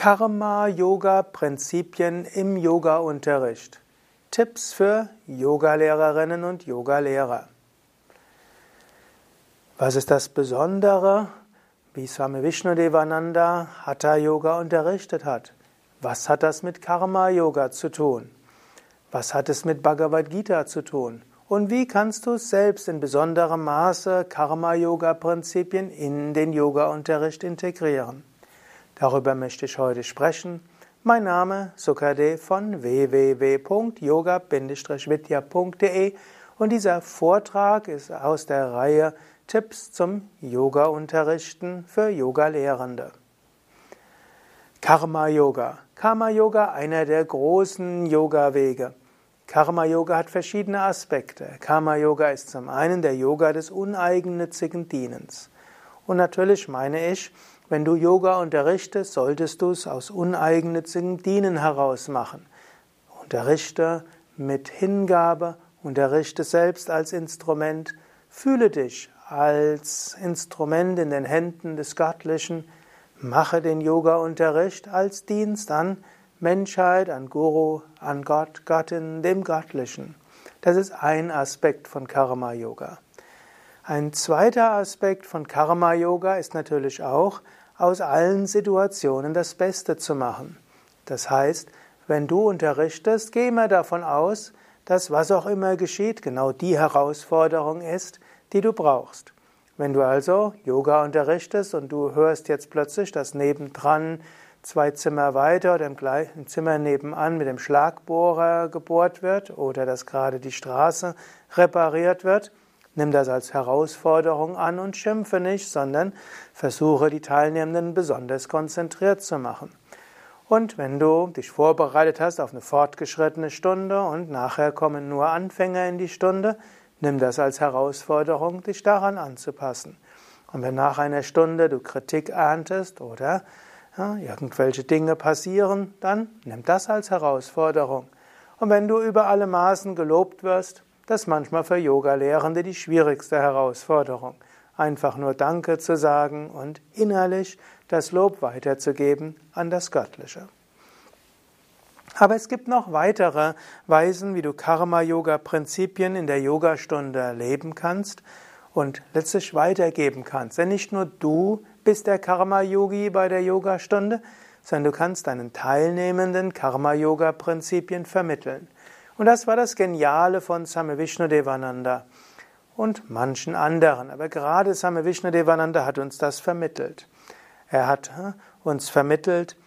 Karma-Yoga-Prinzipien im Yoga-Unterricht. Tipps für Yogalehrerinnen und Yogalehrer. Was ist das Besondere, wie Swami Vishnudevananda Hatha Yoga unterrichtet hat? Was hat das mit Karma Yoga zu tun? Was hat es mit Bhagavad Gita zu tun? Und wie kannst du selbst in besonderem Maße Karma Yoga Prinzipien in den Yoga Unterricht integrieren? Darüber möchte ich heute sprechen. Mein Name Sukade von www.yoga-vidya.de und dieser Vortrag ist aus der Reihe Tipps zum Yoga-Unterrichten für Yoga-Lehrende. Karma Yoga. Karma Yoga, einer der großen Yoga-Wege. Karma Yoga hat verschiedene Aspekte. Karma Yoga ist zum einen der Yoga des uneigennützigen Dienens. Und natürlich meine ich, wenn du Yoga unterrichtest, solltest du es aus uneigennützigem Dienen heraus machen. Unterrichte mit Hingabe, unterrichte selbst als Instrument, fühle dich als Instrument in den Händen des Göttlichen, mache den Yoga-Unterricht als Dienst an Menschheit, an Guru, an Gott, Göttin, dem Göttlichen. Das ist ein Aspekt von Karma Yoga. Ein zweiter Aspekt von Karma Yoga ist natürlich auch, aus allen Situationen das Beste zu machen. Das heißt, wenn du unterrichtest, geh immer davon aus, dass was auch immer geschieht, genau die Herausforderung ist, die du brauchst. Wenn du also Yoga unterrichtest und du hörst jetzt plötzlich, dass nebendran zwei Zimmer weiter oder im gleichen Zimmer nebenan mit dem Schlagbohrer gebohrt wird oder dass gerade die Straße repariert wird, Nimm das als Herausforderung an und schimpfe nicht, sondern versuche die Teilnehmenden besonders konzentriert zu machen. Und wenn du dich vorbereitet hast auf eine fortgeschrittene Stunde und nachher kommen nur Anfänger in die Stunde, nimm das als Herausforderung, dich daran anzupassen. Und wenn nach einer Stunde du Kritik erntest oder ja, irgendwelche Dinge passieren, dann nimm das als Herausforderung. Und wenn du über alle Maßen gelobt wirst, das ist manchmal für Yoga-Lehrende die schwierigste Herausforderung. Einfach nur Danke zu sagen und innerlich das Lob weiterzugeben an das Göttliche. Aber es gibt noch weitere Weisen, wie du Karma-Yoga-Prinzipien in der Yogastunde erleben kannst und letztlich weitergeben kannst. Denn nicht nur du bist der Karma-Yogi bei der Yogastunde, sondern du kannst deinen Teilnehmenden Karma-Yoga-Prinzipien vermitteln. Und das war das Geniale von Same Vishnudevananda und manchen anderen. Aber gerade Same Vishnudevananda hat uns das vermittelt. Er hat äh, uns vermittelt,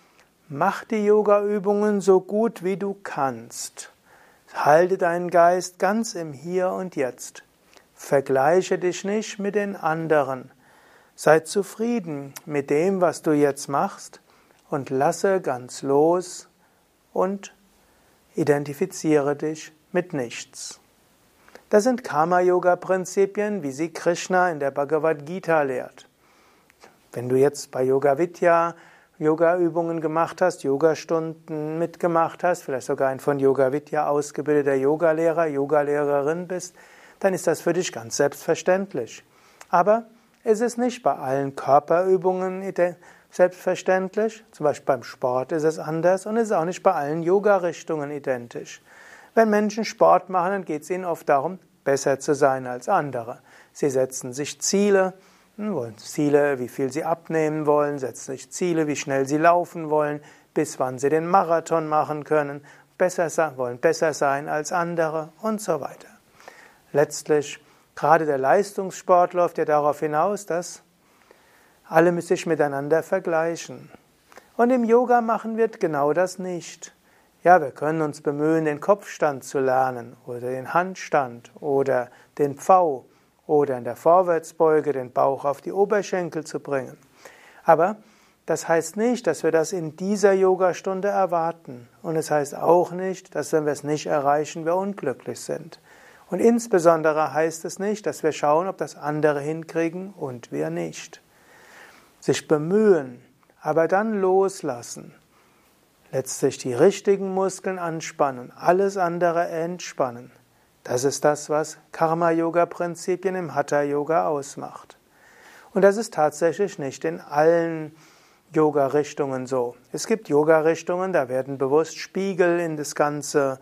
mach die Yoga-Übungen so gut wie du kannst. Halte deinen Geist ganz im Hier und Jetzt. Vergleiche dich nicht mit den anderen. Sei zufrieden mit dem, was du jetzt machst und lasse ganz los und Identifiziere dich mit nichts. Das sind Karma-Yoga-Prinzipien, wie sie Krishna in der Bhagavad Gita lehrt. Wenn du jetzt bei Yoga Vidya Yoga-Übungen gemacht hast, Yogastunden mitgemacht hast, vielleicht sogar ein von Yoga Vidya ausgebildeter Yogalehrer, Yogalehrerin bist, dann ist das für dich ganz selbstverständlich. Aber es ist nicht bei allen Körperübungen selbstverständlich. Zum Beispiel beim Sport ist es anders und ist auch nicht bei allen Yoga-Richtungen identisch. Wenn Menschen Sport machen, dann geht es ihnen oft darum, besser zu sein als andere. Sie setzen sich Ziele, hm, wollen Ziele, wie viel sie abnehmen wollen, setzen sich Ziele, wie schnell sie laufen wollen, bis wann sie den Marathon machen können, besser sein, wollen besser sein als andere und so weiter. Letztlich, gerade der Leistungssport läuft ja darauf hinaus, dass alle sich miteinander vergleichen. Und im Yoga machen wir genau das nicht. Ja, wir können uns bemühen, den Kopfstand zu lernen oder den Handstand oder den Pfau oder in der Vorwärtsbeuge den Bauch auf die Oberschenkel zu bringen. Aber das heißt nicht, dass wir das in dieser Yogastunde erwarten. Und es heißt auch nicht, dass wenn wir es nicht erreichen, wir unglücklich sind. Und insbesondere heißt es nicht, dass wir schauen, ob das andere hinkriegen und wir nicht sich bemühen, aber dann loslassen. Letztlich die richtigen Muskeln anspannen, alles andere entspannen. Das ist das, was Karma-Yoga-Prinzipien im Hatha-Yoga ausmacht. Und das ist tatsächlich nicht in allen Yoga-Richtungen so. Es gibt Yoga-Richtungen, da werden bewusst Spiegel in das ganze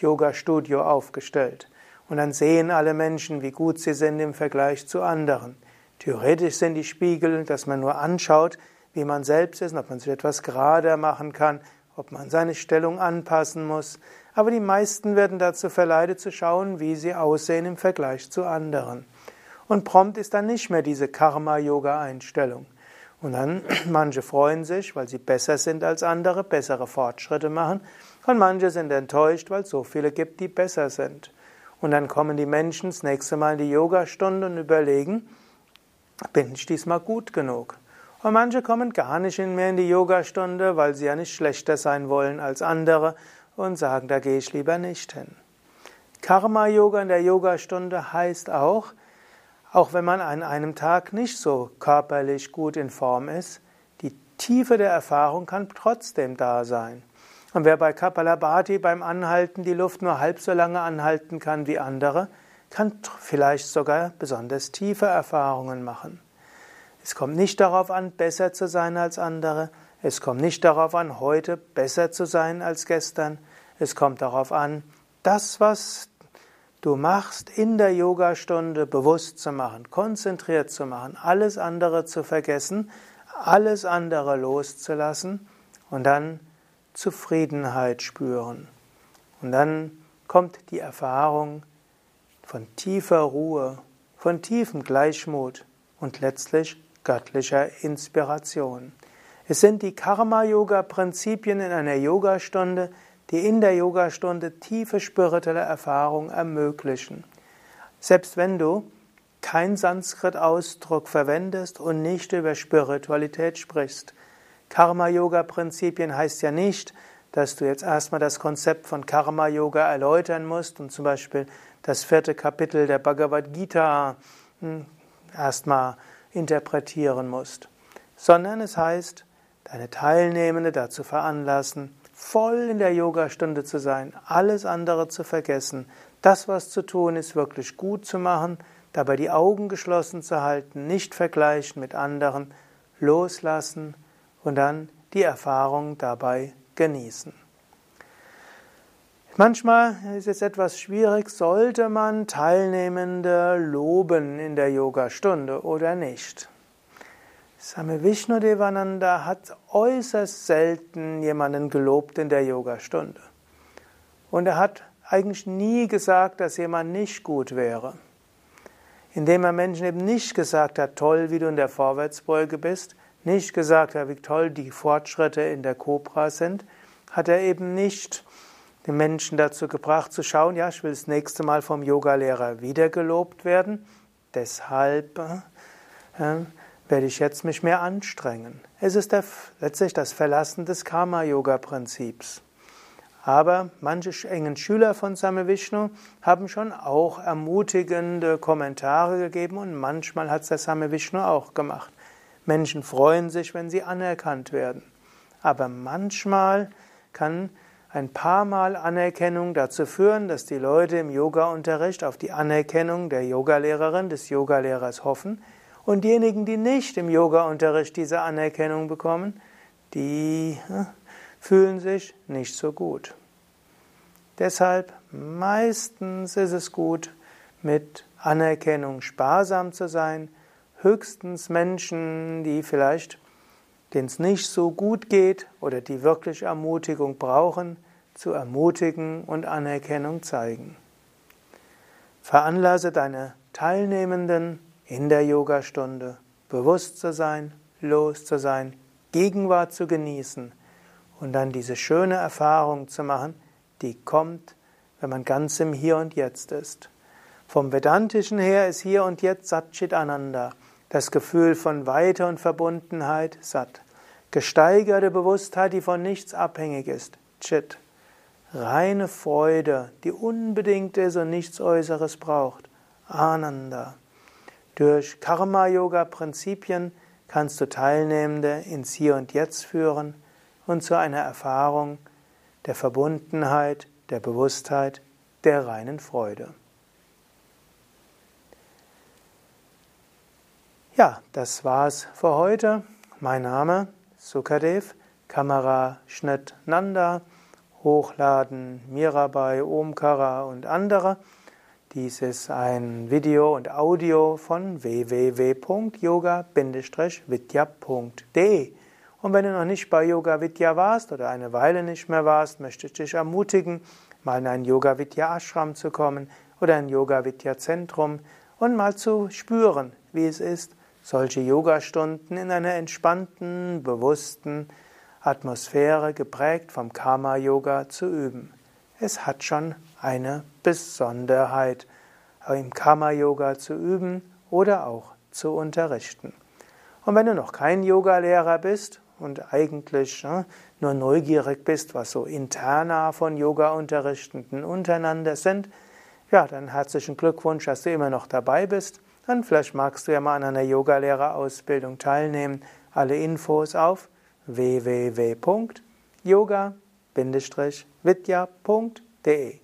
Yoga-Studio aufgestellt. Und dann sehen alle Menschen, wie gut sie sind im Vergleich zu anderen. Theoretisch sind die Spiegel, dass man nur anschaut, wie man selbst ist, ob man sich etwas gerader machen kann, ob man seine Stellung anpassen muss. Aber die meisten werden dazu verleitet zu schauen, wie sie aussehen im Vergleich zu anderen. Und prompt ist dann nicht mehr diese Karma-Yoga-Einstellung. Und dann, manche freuen sich, weil sie besser sind als andere, bessere Fortschritte machen. Und manche sind enttäuscht, weil es so viele gibt, die besser sind. Und dann kommen die Menschen das nächste Mal in die Yogastunde und überlegen, bin ich diesmal gut genug? Und manche kommen gar nicht mehr in die Yogastunde, weil sie ja nicht schlechter sein wollen als andere und sagen, da gehe ich lieber nicht hin. Karma-Yoga in der Yogastunde heißt auch, auch wenn man an einem Tag nicht so körperlich gut in Form ist, die Tiefe der Erfahrung kann trotzdem da sein. Und wer bei Kapalabhati beim Anhalten die Luft nur halb so lange anhalten kann wie andere, kann vielleicht sogar besonders tiefe Erfahrungen machen. Es kommt nicht darauf an, besser zu sein als andere. Es kommt nicht darauf an, heute besser zu sein als gestern. Es kommt darauf an, das, was du machst, in der Yogastunde bewusst zu machen, konzentriert zu machen, alles andere zu vergessen, alles andere loszulassen und dann Zufriedenheit spüren. Und dann kommt die Erfahrung von tiefer Ruhe, von tiefem Gleichmut und letztlich göttlicher Inspiration. Es sind die Karma-Yoga-Prinzipien in einer Yogastunde, die in der Yogastunde tiefe spirituelle Erfahrung ermöglichen. Selbst wenn du kein Sanskrit-Ausdruck verwendest und nicht über Spiritualität sprichst. Karma-Yoga-Prinzipien heißt ja nicht, dass du jetzt erstmal das Konzept von Karma-Yoga erläutern musst und zum Beispiel das vierte Kapitel der Bhagavad Gita hm, erstmal interpretieren musst, sondern es heißt, deine Teilnehmende dazu veranlassen, voll in der Yogastunde zu sein, alles andere zu vergessen, das, was zu tun ist, wirklich gut zu machen, dabei die Augen geschlossen zu halten, nicht vergleichen mit anderen, loslassen und dann die Erfahrung dabei genießen. Manchmal ist es etwas schwierig, sollte man Teilnehmende loben in der Yogastunde oder nicht. Same Vishnu Devananda hat äußerst selten jemanden gelobt in der Yogastunde. Und er hat eigentlich nie gesagt, dass jemand nicht gut wäre. Indem er Menschen eben nicht gesagt hat, toll, wie du in der Vorwärtsbeuge bist, nicht gesagt hat, wie toll die Fortschritte in der Cobra sind, hat er eben nicht den Menschen dazu gebracht zu schauen, ja, ich will das nächste Mal vom Yogalehrer wieder gelobt werden, deshalb äh, werde ich jetzt mich mehr anstrengen. Es ist der, letztlich das Verlassen des Karma-Yoga-Prinzips. Aber manche engen Schüler von Same Vishnu haben schon auch ermutigende Kommentare gegeben und manchmal hat es der Same Vishnu auch gemacht. Menschen freuen sich, wenn sie anerkannt werden. Aber manchmal kann ein paar Mal Anerkennung dazu führen, dass die Leute im Yoga-Unterricht auf die Anerkennung der Yogalehrerin, des Yogalehrers hoffen. Und diejenigen, die nicht im Yoga-Unterricht diese Anerkennung bekommen, die hm, fühlen sich nicht so gut. Deshalb meistens ist es gut, mit Anerkennung sparsam zu sein. Höchstens Menschen, die vielleicht denen es nicht so gut geht oder die wirklich Ermutigung brauchen, zu ermutigen und Anerkennung zeigen. Veranlasse deine Teilnehmenden in der Yogastunde bewusst zu sein, los zu sein, Gegenwart zu genießen und dann diese schöne Erfahrung zu machen, die kommt, wenn man ganz im Hier und Jetzt ist. Vom Vedantischen her ist Hier und Jetzt Satchit Ananda, das Gefühl von Weite und Verbundenheit, Sat. Gesteigerte Bewusstheit, die von nichts abhängig ist, Chit. Reine Freude, die unbedingt ist und nichts Äußeres braucht, Ananda. Durch Karma-Yoga-Prinzipien kannst du Teilnehmende ins Hier und Jetzt führen und zu einer Erfahrung der Verbundenheit, der Bewusstheit, der reinen Freude. Ja, das war's für heute. Mein Name Sukadev, Kameraschnitt Nanda, Hochladen Mirabai, Omkara und andere. Dies ist ein Video und Audio von www.yoga-vidya.de. Und wenn du noch nicht bei Yoga Vidya warst oder eine Weile nicht mehr warst, möchte ich dich ermutigen, mal in ein Yoga Vidya Ashram zu kommen oder ein Yoga Vidya Zentrum und mal zu spüren, wie es ist, solche Yogastunden in einer entspannten, bewussten Atmosphäre geprägt vom Karma Yoga zu üben. Es hat schon eine Besonderheit, im Karma Yoga zu üben oder auch zu unterrichten. Und wenn du noch kein Yogalehrer bist und eigentlich ne, nur neugierig bist, was so interna von Yoga-Unterrichtenden untereinander sind, ja, dann herzlichen Glückwunsch, dass du immer noch dabei bist. Dann vielleicht magst du ja mal an einer Yogalehrerausbildung teilnehmen. Alle Infos auf www.yoga-vidya.de